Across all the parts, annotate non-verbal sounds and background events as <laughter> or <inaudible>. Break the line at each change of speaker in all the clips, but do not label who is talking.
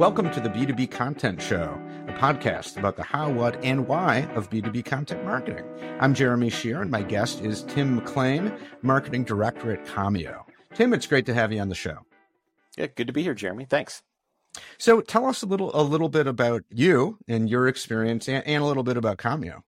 Welcome to the B2B Content Show, a podcast about the how, what, and why of B2B content marketing. I'm Jeremy Shear, and my guest is Tim McLain, Marketing Director at Commio. Tim, it's great to have you on the show.
Yeah, good to be here, Jeremy. Thanks.
So tell us a little a little bit about you and your experience and, and a little bit about Commio.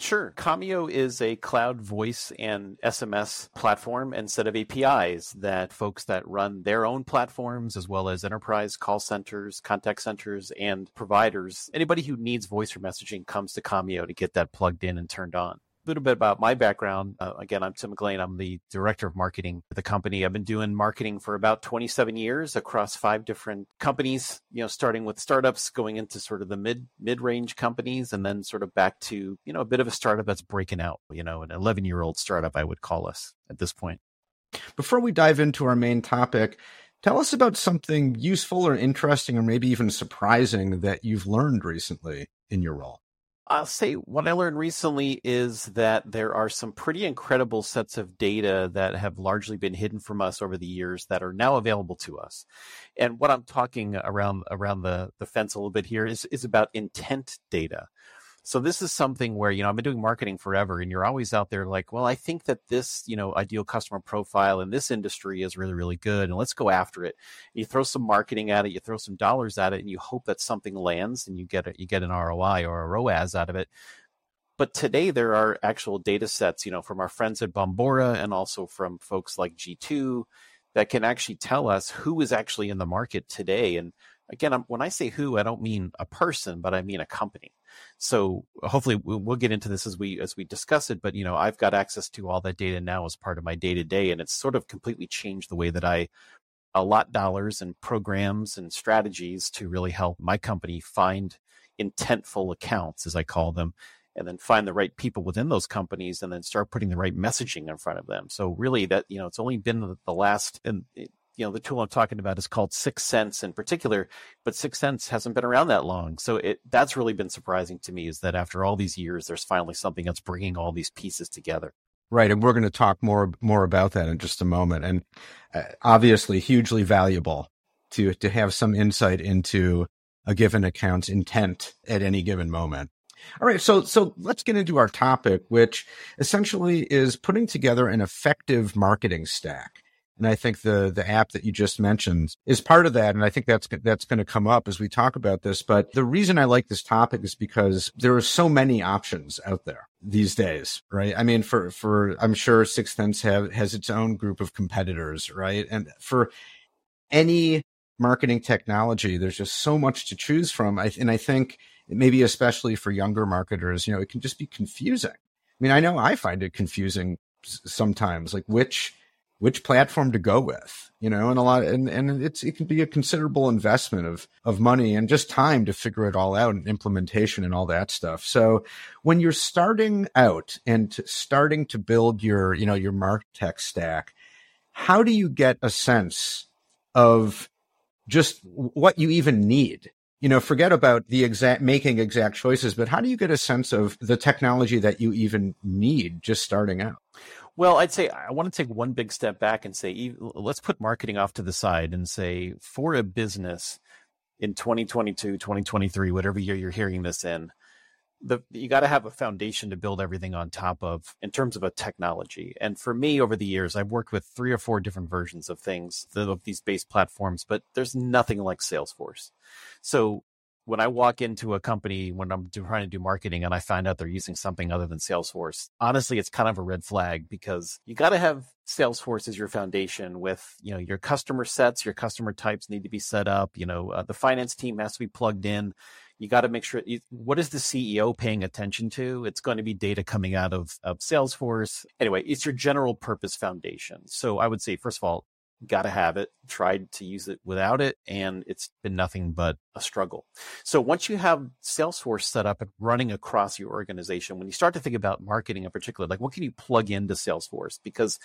Sure. Commio is a cloud voice and SMS platform and set of APIs that folks that run their own platforms, as well as enterprise call centers, contact centers, and providers, anybody who needs voice or messaging comes to Commio to get that plugged in and turned on little bit about my background. Uh, again, I'm Tim McLain. I'm the director of marketing at the company. I've been doing marketing for about 27 years across five different companies. You know, starting with startups, going into sort of the mid mid range companies, and then sort of back to you know a bit of a startup that's breaking out. You know, an 11 year old startup, I would call us at this point.
Before we dive into our main topic, Tell us about something useful or interesting or maybe even surprising that you've learned recently in your role.
I'll say what I learned recently is that there are some pretty incredible sets of data that have largely been hidden from us over the years that are now available to us. And what I'm talking around around the, the fence a little bit here is, is about intent data. So this is something where, you know, I've been doing marketing forever and you're always out there like, well, I think that this, you know, ideal customer profile in this industry is really, really good. And let's go after it. You throw some marketing at it, you throw some dollars at it, and you hope that something lands and you get it, you get an ROI or a ROAS out of it. But today there are actual data sets, you know, from our friends at Bombora and also from folks like G2 that can actually tell us who is actually in the market today. And again, when I say who, I don't mean a person, but I mean a company. So hopefully we'll get into this as we as we discuss it. But you know, I've got access to all that data now as part of my day to day, and it's sort of completely changed the way that I allot dollars and programs and strategies to really help my company find intentful accounts, as I call them, and then find the right people within those companies and then start putting the right messaging in front of them. So really that, you know, it's only been the last, and you know the tool I'm talking about is called 6sense in particular, but 6sense hasn't been around that long. So it that's really been surprising to me is that after all these years, there's finally something that's bringing all these pieces together.
Right, and we're going to talk more more about that in just a moment. And uh, obviously, hugely valuable to to have some insight into a given account's intent at any given moment. All right, so so let's get into our topic, which essentially is putting together an effective marketing stack. And I think the the app that you just mentioned is part of that. And I think that's that's going to come up as we talk about this. But the reason I like this topic is because there are so many options out there these days, right? I mean, for for I'm sure 6sense have has its own group of competitors, right? And for any marketing technology, there's just so much to choose from. I, and I think maybe especially for younger marketers, you know, it can just be confusing. I mean, I know I find it confusing sometimes, like which which platform to go with, you know, and a lot, and, and it's, it can be a considerable investment of, of money and just time to figure it all out and implementation and all that stuff. So when you're starting out and starting to build your, you know, your Martech stack, how do you get a sense of just what you even need? You know, forget about the exact making exact choices, but how do you get a sense of the technology that you even need just starting out?
Well, I'd say I want to take one big step back and say, let's put marketing off to the side and say, for a business in 2022, 2023, whatever year you're hearing this in, the, you got to have a foundation to build everything on top of in terms of a technology. And for me, over the years, I've worked with three or four different versions of things of these base platforms, but there's nothing like Salesforce. So when I walk into a company when I'm trying to do marketing and I find out they're using something other than Salesforce, honestly, it's kind of a red flag because you got to have Salesforce as your foundation with, you know, your customer sets, your customer types need to be set up. You know, uh, the finance team has to be plugged in. You got to make sure you, what is the CEO paying attention to? It's going to be data coming out of, of Salesforce. Anyway, it's your general purpose foundation. So I would say, first of all, got to have it, tried to use it without it, and it's been nothing but a struggle. So once you have Salesforce set up and running across your organization, when you start to think about marketing in particular, like what can you plug into Salesforce? Because,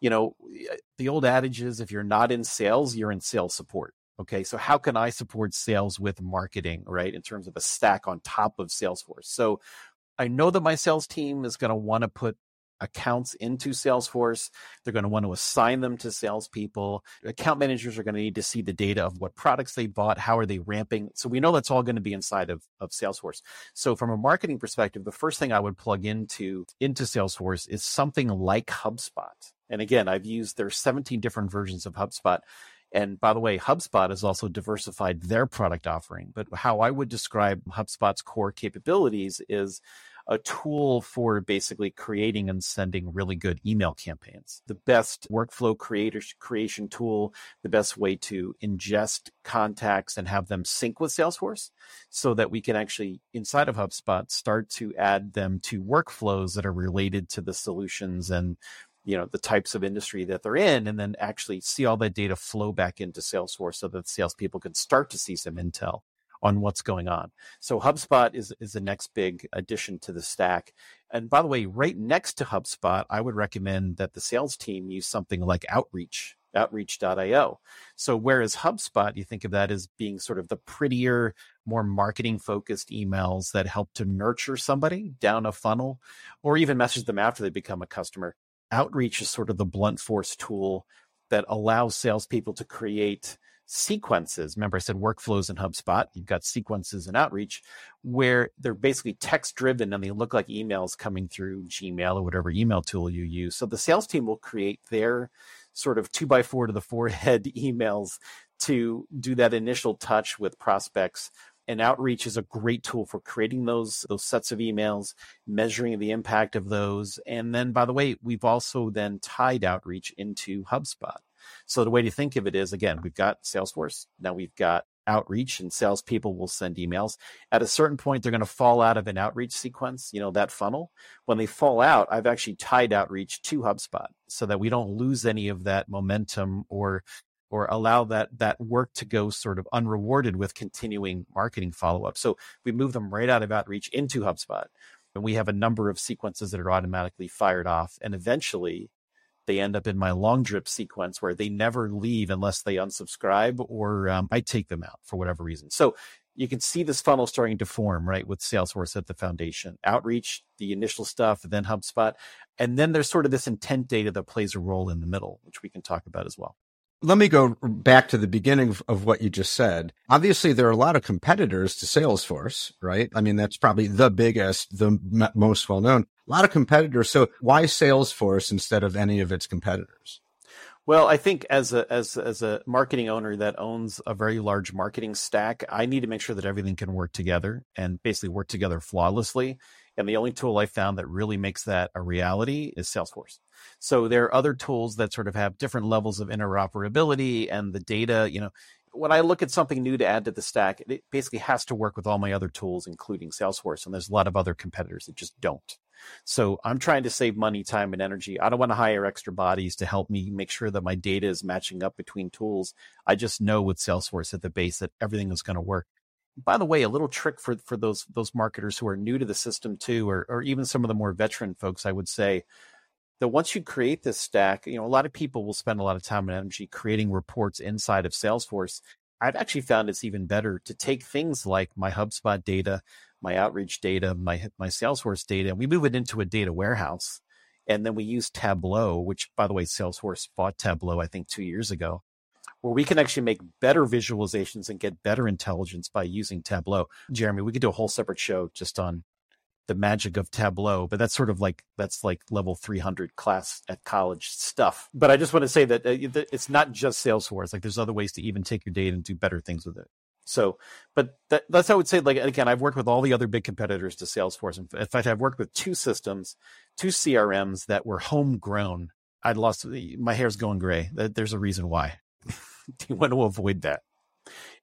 you know, eh, the old adage is if you're not in sales, you're in sales support. Okay, so how can I support sales with marketing, right? In terms of a stack on top of Salesforce. So I know that my sales team is going to want to put accounts into Salesforce. They're going to want to assign them to salespeople. Account managers are going to need to see the data of what products they bought, how are they ramping. So we know that's all going to be inside of, of Salesforce. So from a marketing perspective, the first thing I would plug into into Salesforce is something like HubSpot. And again, I've used there's 17 different versions of HubSpot. And by the way, HubSpot has also diversified their product offering. But how I would describe HubSpot's core capabilities is a tool for basically creating and sending really good email campaigns. The best workflow creator creation tool, the best way to ingest contacts and have them sync with Salesforce so that we can actually inside of HubSpot start to add them to workflows that are related to the solutions and you know the types of industry that they're in and then actually see all that data flow back into salesforce so that salespeople can start to see some intel on what's going on so hubspot is is the next big addition to the stack and by the way right next to hubspot i would recommend that the sales team use something like outreach outreach.io. So whereas HubSpot, you think of that as being sort of the prettier, more marketing focused emails that help to nurture somebody down a funnel or even message them after they become a customer outreach is sort of the blunt force tool that allows salespeople to create sequences. Remember, I said workflows in HubSpot. You've got sequences in Outreach where they're basically text driven and they look like emails coming through Gmail or whatever email tool you use. So the sales team will create their sort of two by four to the forehead <laughs> emails to do that initial touch with prospects and outreach is a great tool for creating those those sets of emails measuring the impact of those and then by the way we've also then tied outreach into hubspot so the way to think of it is again we've got salesforce now we've got outreach and salespeople will send emails at a certain point they're going to fall out of an outreach sequence you know that funnel when they fall out i've actually tied outreach to hubspot so that we don't lose any of that momentum or or allow that that work to go sort of unrewarded with continuing marketing follow up. So we move them right out of outreach into HubSpot. And we have a number of sequences that are automatically fired off. And eventually they end up in my long drip sequence where they never leave unless they unsubscribe or um, I take them out for whatever reason. So you can see this funnel starting to form, right, with Salesforce at the foundation. Outreach, the initial stuff, then HubSpot. And then there's sort of this intent data that plays a role in the middle, which we can talk about as well
let me go back to the beginning of, of, what you just said. Obviously, there are a lot of competitors to Salesforce, right? I mean, that's probably the biggest, the m- most well known. A lot of competitors. So why Salesforce instead of any of its competitors?
Well, I think as a as as a marketing owner that owns a very large marketing stack, I need to make sure that everything can work together and basically work together flawlessly. And the only tool I found that really makes that a reality is Salesforce. So there are other tools that sort of have different levels of interoperability and the data, you know, when I look at something new to add to the stack, it basically has to work with all my other tools, including Salesforce. And there's a lot of other competitors that just don't. So I'm trying to save money, time, and energy. I don't want to hire extra bodies to help me make sure that my data is matching up between tools. I just know with Salesforce at the base that everything is going to work by the way, a little trick for for those those marketers who are new to the system too, or or even some of the more veteran folks, I would say that once you create this stack, you know, a lot of people will spend a lot of time and energy creating reports inside of Salesforce. I've actually found it's even better to take things like my HubSpot data, my outreach data, my my Salesforce data, and we move it into a data warehouse. And then we use Tableau, which by the way, Salesforce bought Tableau, I think, two years ago where we can actually make better visualizations and get better intelligence by using Tableau. Jeremy, we could do a whole separate show just on the magic of Tableau, but that's sort of like that's like level 300 class at college stuff. But I just want to say that uh, it's not just Salesforce. Like there's other ways to even take your data and do better things with it. So, but that, that's how I would say. Like again, I've worked with all the other big competitors to Salesforce. In fact, I've worked with two systems, two CRMs that were homegrown. I'd lost my hair's going gray. There's a reason why. <laughs> you want to avoid that.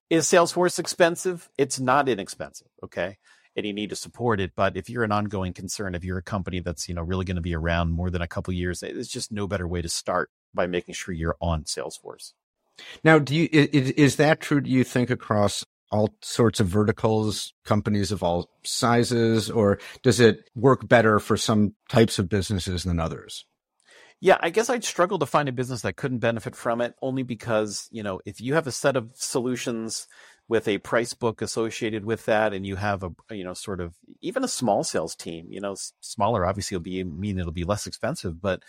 Is Salesforce expensive? It's not inexpensive. Okay. And you need to support it. But if you're an ongoing concern, if you're a company that's, you know, really going to be around more than a couple years, eh, it's just no better way to start by making sure you're on Salesforce.
Now, do you, is, is that true? Do you think across all sorts of verticals, companies of all sizes, or does it work better for some types of businesses than others?
Yeah, I guess I'd struggle to find a business that couldn't benefit from it only because, you know, if you have a set of solutions with a price book associated with that and you have a you know sort of even a small sales team you know smaller obviously will be mean it'll be less expensive but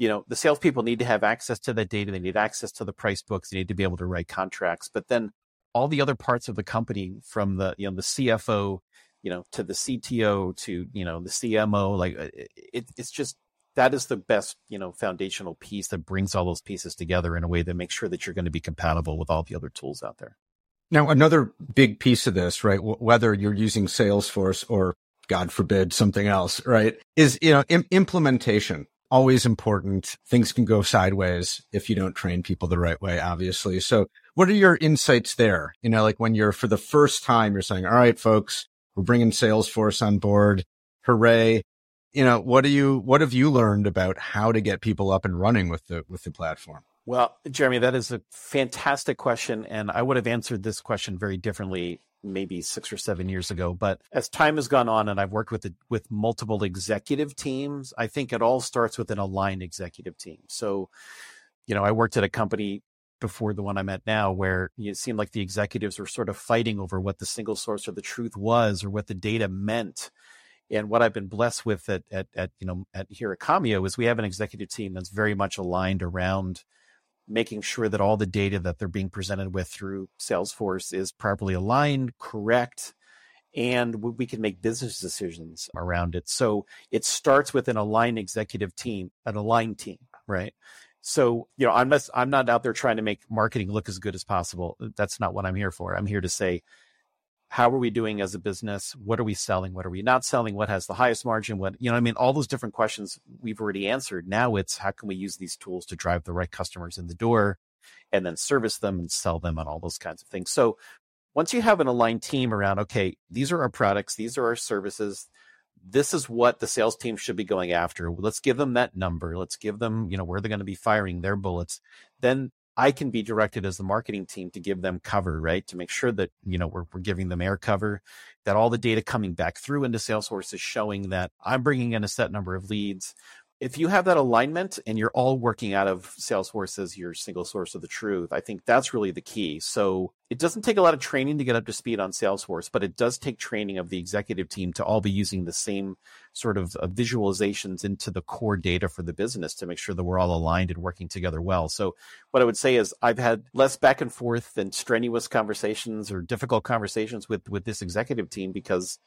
you know the salespeople need to have access to that data they need access to the price books they need to be able to write contracts but then all the other parts of the company from the you know the cfo you know to the cto to you know the cmo like uh, it, it's just that is the best you know foundational piece that brings all those pieces together in a way that makes sure that you're going to be compatible with all the other tools out there
now, another big piece of this, right? Whether you're using Salesforce or God forbid something else, right? Is, you know, Im- implementation always important. Things can go sideways if you don't train people the right way, obviously. So what are your insights there? You know, like when you're for the first time, you're saying, all right, folks, we're bringing Salesforce on board. Hooray. You know, what do you, what have you learned about how to get people up and running with the, with the platform?
Well, Jeremy, that is a fantastic question. And I would have answered this question very differently maybe six or seven years ago. But as time has gone on and I've worked with the, with multiple executive teams, I think it all starts with an aligned executive team. So, you know, I worked at a company before the one I'm at now where it seemed like the executives were sort of fighting over what the single source of the truth was or what the data meant. And what I've been blessed with at, at, at you know at here at Commio is we have an executive team that's very much aligned around making sure that all the data that they're being presented with through Salesforce is properly aligned, correct, and we can make business decisions around it. So it starts with an aligned executive team, an aligned team, right? So, you know, I'm not I'm not out there trying to make marketing look as good as possible. That's not what I'm here for. I'm here to say how are we doing as a business? What are we selling? What are we not selling? What has the highest margin? What, you know, I mean, all those different questions we've already answered. Now it's how can we use these tools to drive the right customers in the door and then service them and sell them and all those kinds of things. So once you have an aligned team around, okay, these are our products, these are our services, this is what the sales team should be going after. Let's give them that number. Let's give them, you know, where they're going to be firing their bullets. Then I can be directed as the marketing team to give them cover, right? To make sure that, you know, we're, we're giving them air cover, that all the data coming back through into Salesforce is showing that I'm bringing in a set number of leads if you have that alignment and you're all working out of Salesforce as your single source of the truth, I think that's really the key. So it doesn't take a lot of training to get up to speed on Salesforce, but it does take training of the executive team to all be using the same sort of uh, visualizations into the core data for the business to make sure that we're all aligned and working together well. So what I would say is I've had less back and forth and strenuous conversations or difficult conversations with with this executive team because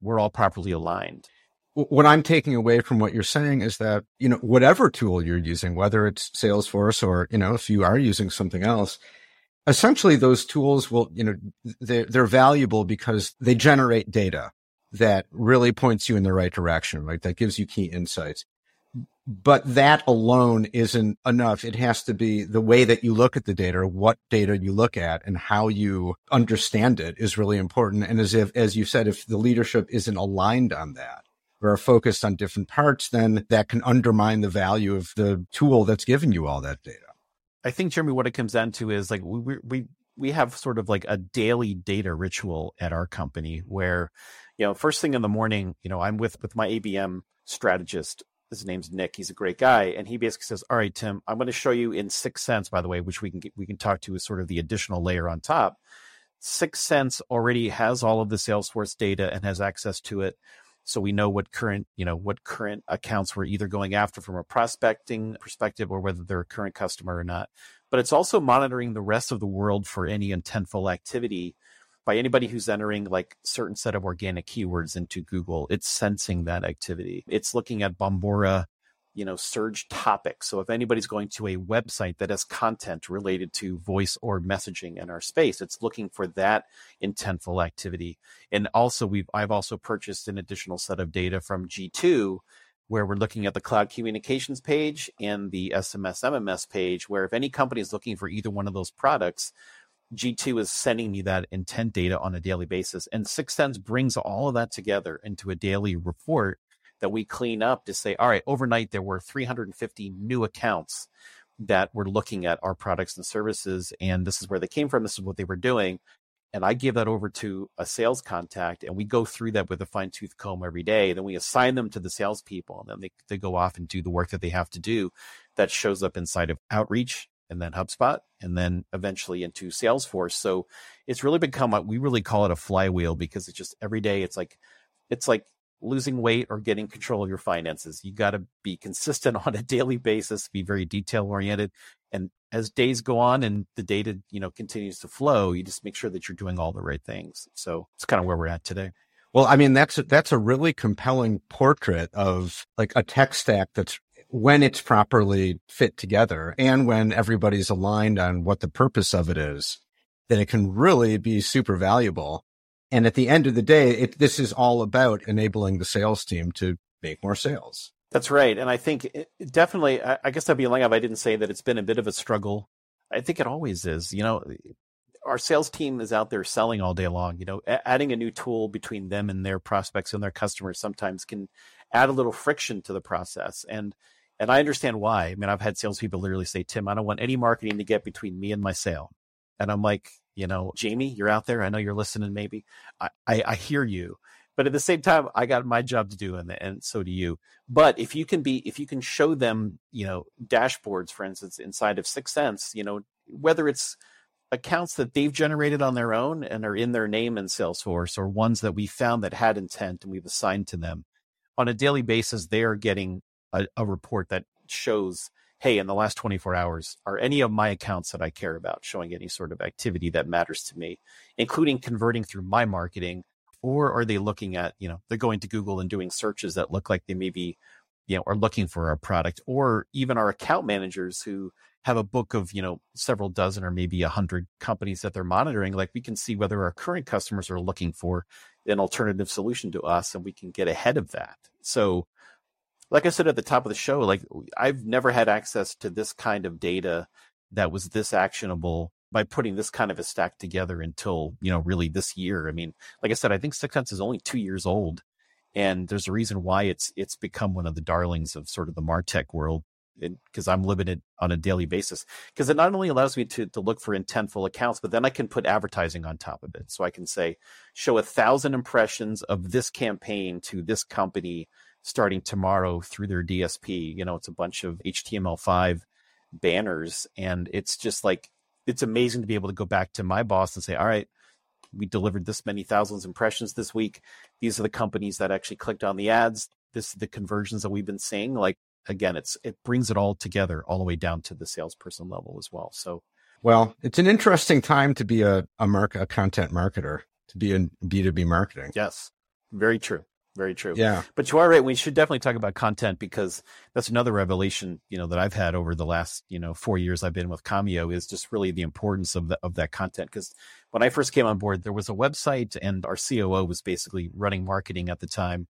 we're all properly aligned
what I'm taking away from what you're saying is that, you know, whatever tool you're using, whether it's Salesforce or, you know, if you are using something else, essentially those tools will, you know, they're, they're valuable because they generate data that really points you in the right direction, right? That gives you key insights. But that alone isn't enough. It has to be the way that you look at the data, what data you look at and how you understand it is really important. And as if, as you said, if the leadership isn't aligned on that, or are focused on different parts, then that can undermine the value of the tool that's giving you all that data.
I think, Jeremy, what it comes down to is like we we we have sort of like a daily data ritual at our company where, you know, first thing in the morning, you know, I'm with with my ABM strategist. His name's Nick. He's a great guy, and he basically says, "All right, Tim, I'm going to show you in 6sense, by the way, which we can get, we can talk to as sort of the additional layer on top. 6sense already has all of the Salesforce data and has access to it so we know what current you know what current accounts we're either going after from a prospecting perspective or whether they're a current customer or not. But it's also monitoring the rest of the world for any intentful activity by anybody who's entering like certain set of organic keywords into google. It's sensing that activity. It's looking at bombora you know, surge topics. So if anybody's going to a website that has content related to voice or messaging in our space, it's looking for that intentful activity. And also we've I've also purchased an additional set of data from G2 where we're looking at the cloud communications page and the SMS MMS page where if any company is looking for either one of those products, G2 is sending me that intent data on a daily basis. And 6sense brings all of that together into a daily report that we clean up to say, all right, overnight there were 350 new accounts that were looking at our products and services, and this is where they came from. This is what they were doing. And I give that over to a sales contact, and we go through that with a fine tooth comb every day. Then we assign them to the salespeople, and then they, they go off and do the work that they have to do. That shows up inside of outreach and then HubSpot, and then eventually into Salesforce. So it's really become what we really call it a flywheel because it's just every day it's like it's like losing weight or getting control of your finances. You got to be consistent <laughs> on a daily basis, be very detail oriented. And as days go on and the data, you know, continues to flow, you just make sure that you're doing all the right things. So it's kind of where we're at today.
Well, I mean, that's, that's a really compelling portrait of like a tech stack that's when it's properly fit together and when everybody's aligned on what the purpose of it is, then it can really be super valuable. And at the end of the day, it, this is all about enabling the sales team to make more sales.
That's right. And I think it, definitely, I, I guess I'd be lying if I didn't say that it's been a bit of a struggle. I think it always is. You know, our sales team is out there selling all day long. You know, adding a new tool between them and their prospects and their customers sometimes can add a little friction to the process. And and I understand why. I mean, I've had salespeople literally say, "Tim, I don't want any marketing to get between me and my sale." And I'm like, you know, Jamie, you're out there. I know you're listening. Maybe I, I, I hear you, but at the same time, I got my job to do, and and so do you. But if you can be, if you can show them, you know, dashboards, for instance, inside of 6sense, you know, whether it's accounts that they've generated on their own and are in their name in Salesforce, or ones that we found that had intent and we've assigned to them on a daily basis, they are getting a, a report that shows hey, in the last 24 hours, are any of my accounts that I care about showing any sort of activity that matters to me, including converting through my marketing? Or are they looking at, you know, they're going to Google and doing searches that look like they maybe, you know, are looking for our product, or even our account managers who have a book of, you know, several dozen or maybe a hundred companies that they're monitoring. Like we can see whether our current customers are looking for an alternative solution to us and we can get ahead of that. So like I said at the top of the show, like I've never had access to this kind of data that was this actionable by putting this kind of a stack together until, you know, really this year. I mean, like I said, I think 6sense is only two years old. And there's a reason why it's it's become one of the darlings of sort of the Martech world because I'm it on a daily basis. Because it not only allows me to, to look for intentful accounts, but then I can put advertising on top of it. So I can say, show a thousand impressions of this campaign to this company starting tomorrow through their DSP. You know, it's a bunch of HTML5 banners. And it's just like, it's amazing to be able to go back to my boss and say, all right, we delivered this many thousands impressions this week. These are the companies that actually clicked on the ads. This is the conversions that we've been seeing. Like again, it's it brings it all together all the way down to the salesperson level as well. So
well, it's an interesting time to be a a, mark, a content marketer, to be in B2B marketing.
Yes. Very true. Very true.
Yeah.
But you are right. We should definitely talk about content because that's another revelation, you know, that I've had over the last, you know, four years I've been with Commio is just really the importance of the, of that content. Because when I first came on board, there was a website and our COO was basically running marketing at the time,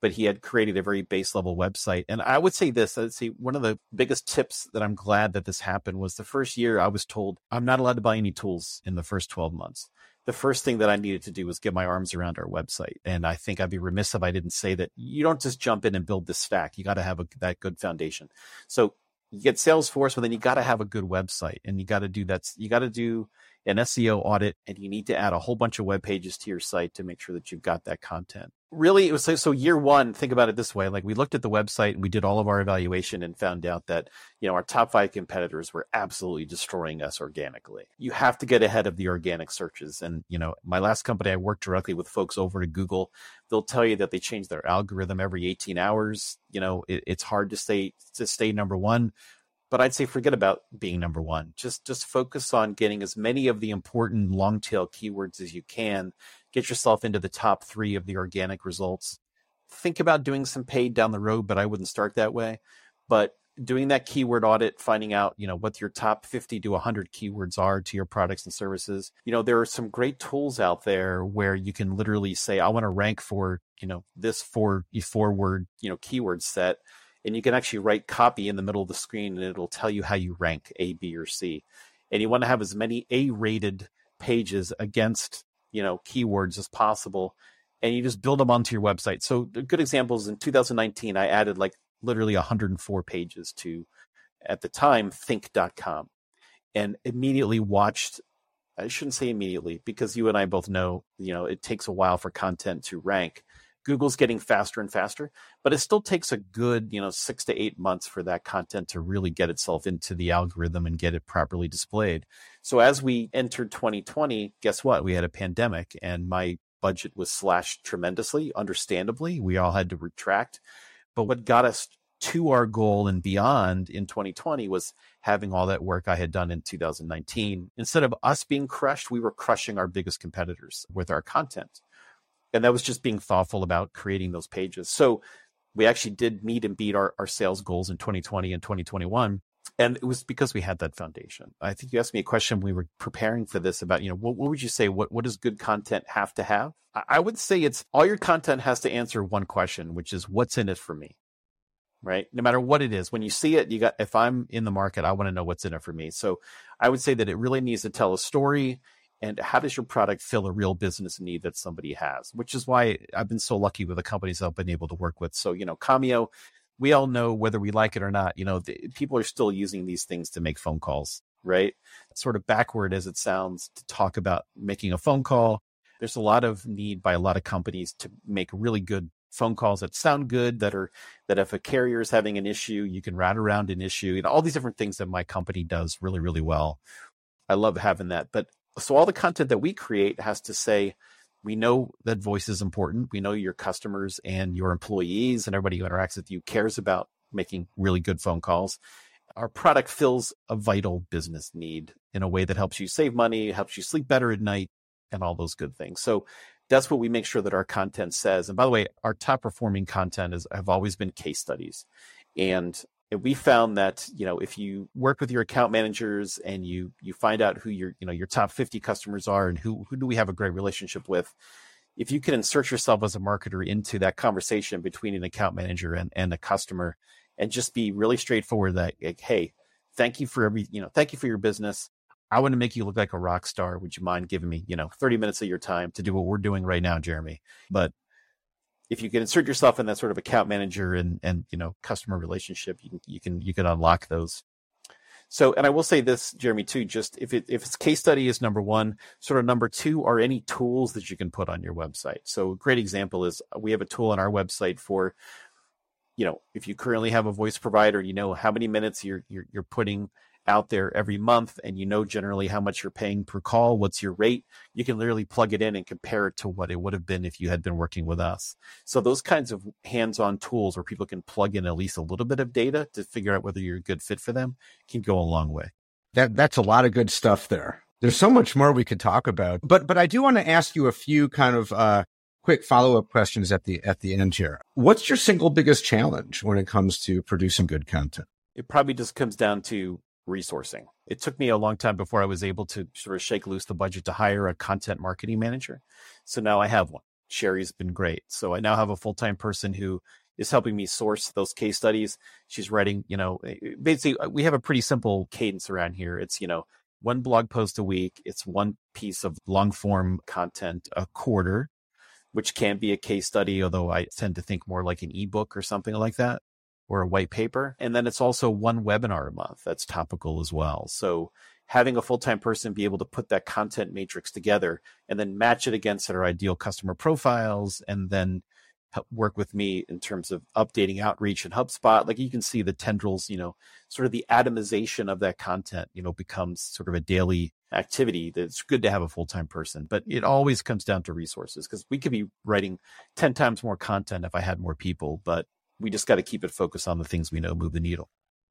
but he had created a very base level website. And I would say this, I'd say one of the biggest tips that I'm glad that this happened was the first year I was told I'm not allowed to buy any tools in the first 12 months the first thing that I needed to do was get my arms around our website. And I think I'd be remiss if I didn't say that you don't just jump in and build this stack. You got to have a, that good foundation. So you get Salesforce, but then you got to have a good website and you got to do that. You got to do an SEO audit and you need to add a whole bunch of web pages to your site to make sure that you've got that content. Really, it was so, so year one, think about it this way. Like we looked at the website and we did all of our evaluation and found out that, you know, our top five competitors were absolutely destroying us organically. You have to get ahead of the organic searches. And, you know, my last company, I worked directly with folks over at Google. They'll tell you that they change their algorithm every 18 hours. You know, it, it's hard to stay, to stay number one but I'd say forget about being number one. Just just focus on getting as many of the important long tail keywords as you can. Get yourself into the top three of the organic results. Think about doing some paid down the road, but I wouldn't start that way. But doing that keyword audit, finding out, you know, what your top 50 to 100 keywords are to your products and services. You know, there are some great tools out there where you can literally say, I want to rank for, you know, this four, four word, you know, keyword set and you can actually write copy in the middle of the screen and it'll tell you how you rank A, B, or C. And you want to have as many A rated pages against, you know, keywords as possible. And you just build them onto your website. So good examples in 2019, I added like literally 104 pages to, at the time, thinQ.com and immediately watched I shouldn't say immediately because you and I both know, you know, it takes a while for content to rank Google's getting faster and faster, but it still takes a good, you know, six to eight months for that content to really get itself into the algorithm and get it properly displayed. So as we entered 2020, guess what? We had a pandemic and my budget was slashed tremendously, understandably. We all had to retract. But what got us to our goal and beyond in 2020 was having all that work I had done in 2019. Instead of us being crushed, we were crushing our biggest competitors with our content. And that was just being thoughtful about creating those pages. So we actually did meet and beat our, our sales goals in 2020 and 2021. And it was because we had that foundation. I think you asked me a question we were preparing for this about, you know, what, what would you say? What, what does good content have to have? I, I would say it's all your content has to answer one question, which is what's in it for me? right? No matter what it is, when you see it, you got, if I'm in the market, I want to know what's in it for me. So I would say that it really needs to tell a story and how does your product fill a real business need that somebody has, which is why I've been so lucky with the companies I've been able to work with. So, you know, Commio, we all know whether we like it or not, you know, the, people are still using these things to make phone calls, right? Sort of backward as it sounds to talk about making a phone call. There's a lot of need by a lot of companies to make really good phone calls that sound good that are that if a carrier is having an issue you can route around an issue you know all these different things that my company does really really well i love having that but so all the content that we create has to say we know that voice is important we know your customers and your employees and everybody who interacts with you cares about making really good phone calls our product fills a vital business need in a way that helps you save money helps you sleep better at night and all those good things so that's what we make sure that our content says. And by the way, our top performing content is have always been case studies. And we found that, you know, if you work with your account managers and you you find out who your, you know, your top 50 customers are and who who do we have a great relationship with, if you can insert yourself as a marketer into that conversation between an account manager and, and a customer and just be really straightforward that like, hey, thank you for every, you know, thank you for your business. I want to make you look like a rock star. Would you mind giving me, you know, 30 minutes of your time to do what we're doing right now, Jeremy? But if you can insert yourself in that sort of account manager and and you know customer relationship, you can you can you can unlock those. So, and I will say this, Jeremy, too. Just if it if it's case study is number one, sort of number two are any tools that you can put on your website. So, a great example is we have a tool on our website for, you know, if you currently have a voice provider, you know how many minutes you're you're, you're putting out there every month and you know generally how much you're paying per call, what's your rate, you can literally plug it in and compare it to what it would have been if you had been working with us. So those kinds of hands-on tools where people can plug in at least a little bit of data to figure out whether you're a good fit for them can go a long way.
That that's a lot of good stuff there. There's so much more we could talk about. But but I do want to ask you a few kind of uh quick follow-up questions at the at the end here. What's your single biggest challenge when it comes to producing good content?
It probably just comes down to resourcing. It took me a long time before I was able to sort of shake loose the budget to hire a content marketing manager. So now I have one. Sherry's been great. So I now have a full time person who is helping me source those case studies. She's writing, you know, eh, eh, basically, uh, we have a pretty simple cadence around here. It's, you know, one blog post a week, it's one piece of long form content a quarter, which can be a case study, although I tend to think more like an ebook or something like that or a white paper. And then it's also one webinar a month that's topical as well. So having a full-time person be able to put that content matrix together and then match it against our ideal customer profiles and then work with me in terms of updating outreach and HubSpot. Like you can see the tendrils, you know, sort of the atomization of that content, you know, becomes sort of a daily activity that's good to have a full-time person, but it always comes down to resources because we could be writing 10 times more content if I had more people, but we just got to keep it focused on the things we know move the needle.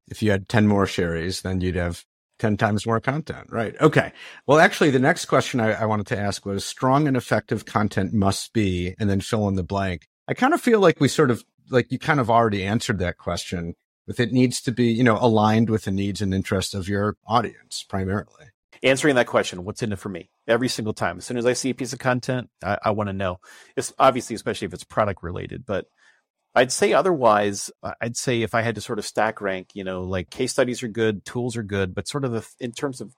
If you had 10 more Sherry's, then you'd have 10 times more content. Right. Okay. Well, actually, the next question I, I, wanted to ask was strong and effective content must be, and then fill in the blank. I kind of feel like we sort of, like you kind of already answered that question with it needs to be, you know, aligned with the needs and interests of your audience primarily.
Answering that question, what's in it for me? Every single time. As soon as I see a piece of content, I, I want to know. It's obviously, especially if it's product related, but I'd say otherwise, uh, I'd say if I had to sort of stack rank, you know, like case studies are good, tools are good, but sort of the, in terms of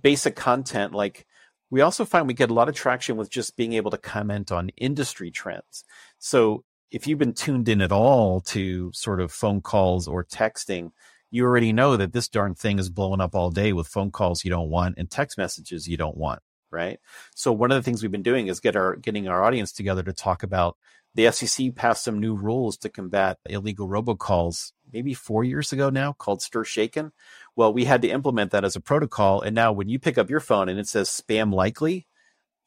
basic content, like we also find we get a lot of traction with just being able to comment on industry trends. So if you've been tuned in at all to sort of phone calls or texting, you already know that this darn thing is blowing up all day with phone calls you don't want and text messages you don't want right so one of the things we've been doing is get our getting our audience together to talk about the SEC passed some new rules to combat illegal robocalls maybe four years ago now called Stir Shaken. Well, we had to implement that as a protocol. And now when you pick up your phone and it says spam likely,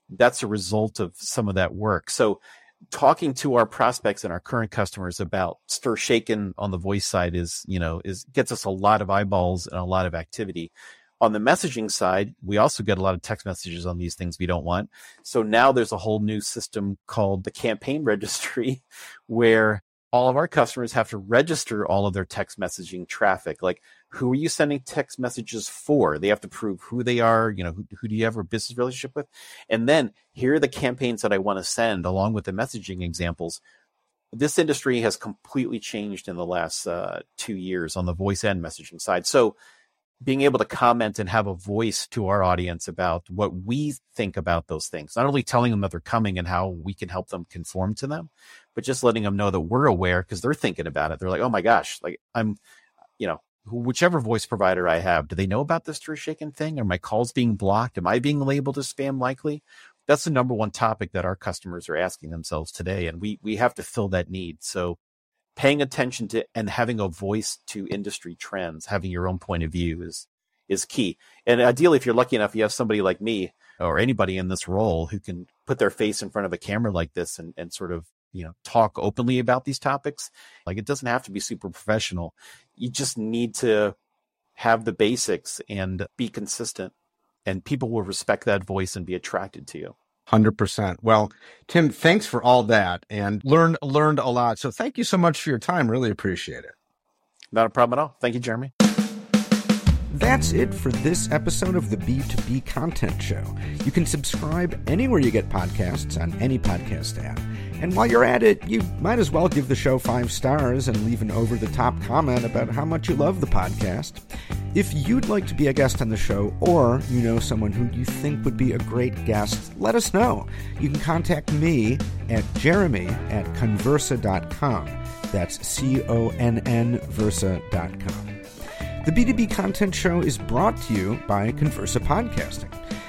that's a result of some of that work. So talking to our prospects and our current customers about stir shaken on the voice side is, you know, is gets us a lot of eyeballs and a lot of activity. On the messaging side, we also get a lot of text messages on these things we don't want. So now there's a whole new system called the campaign <laughs> registry where all of our customers have to register all of their text messaging traffic. Like, who are you sending text messages for? They have to prove who they are. You know, who, who do you have a business relationship with? And then here are the campaigns that I want to send along with the messaging examples. This industry has completely changed in the last uh, two years on the voice and messaging side. So, being able to comment and have a voice to our audience about what we think about those things, not only telling them that they're coming and how we can help them conform to them, but just letting them know that we're aware because they're thinking about it. They're like, oh my gosh, like I'm, you know, whichever voice provider I have, do they know about this Stir Shaken thing? Are my calls being blocked? Am I being labeled as spam likely? That's the number one topic that our customers are asking themselves today. And we, we have to fill that need. So paying attention to and having a voice to industry trends, having your own point of view is, is key. And ideally, if you're lucky enough, you have somebody like me or anybody in this role who can put their face in front of a camera like this and, and sort of you know talk openly about these topics. Like it doesn't have to be super professional. You just need to have the basics and be consistent. And people will respect that voice and be attracted to you
100% well tim thanks for all that and learned learned a lot so thank you so much for your time really appreciate it
not a problem at all thank you jeremy
that's it for this episode of the B2B Content Show. You can subscribe anywhere you get podcasts on any podcast app. And while you're at it, you might as well give the show five stars and leave an over the top comment about how much you love the podcast. If you'd like to be a guest on the show, or you know someone who you think would be a great guest, let us know. You can contact me at jeremy at connversa.com. That's C O N N Versa.com. The B2B Content Show is brought to you by Connversa Podcasting.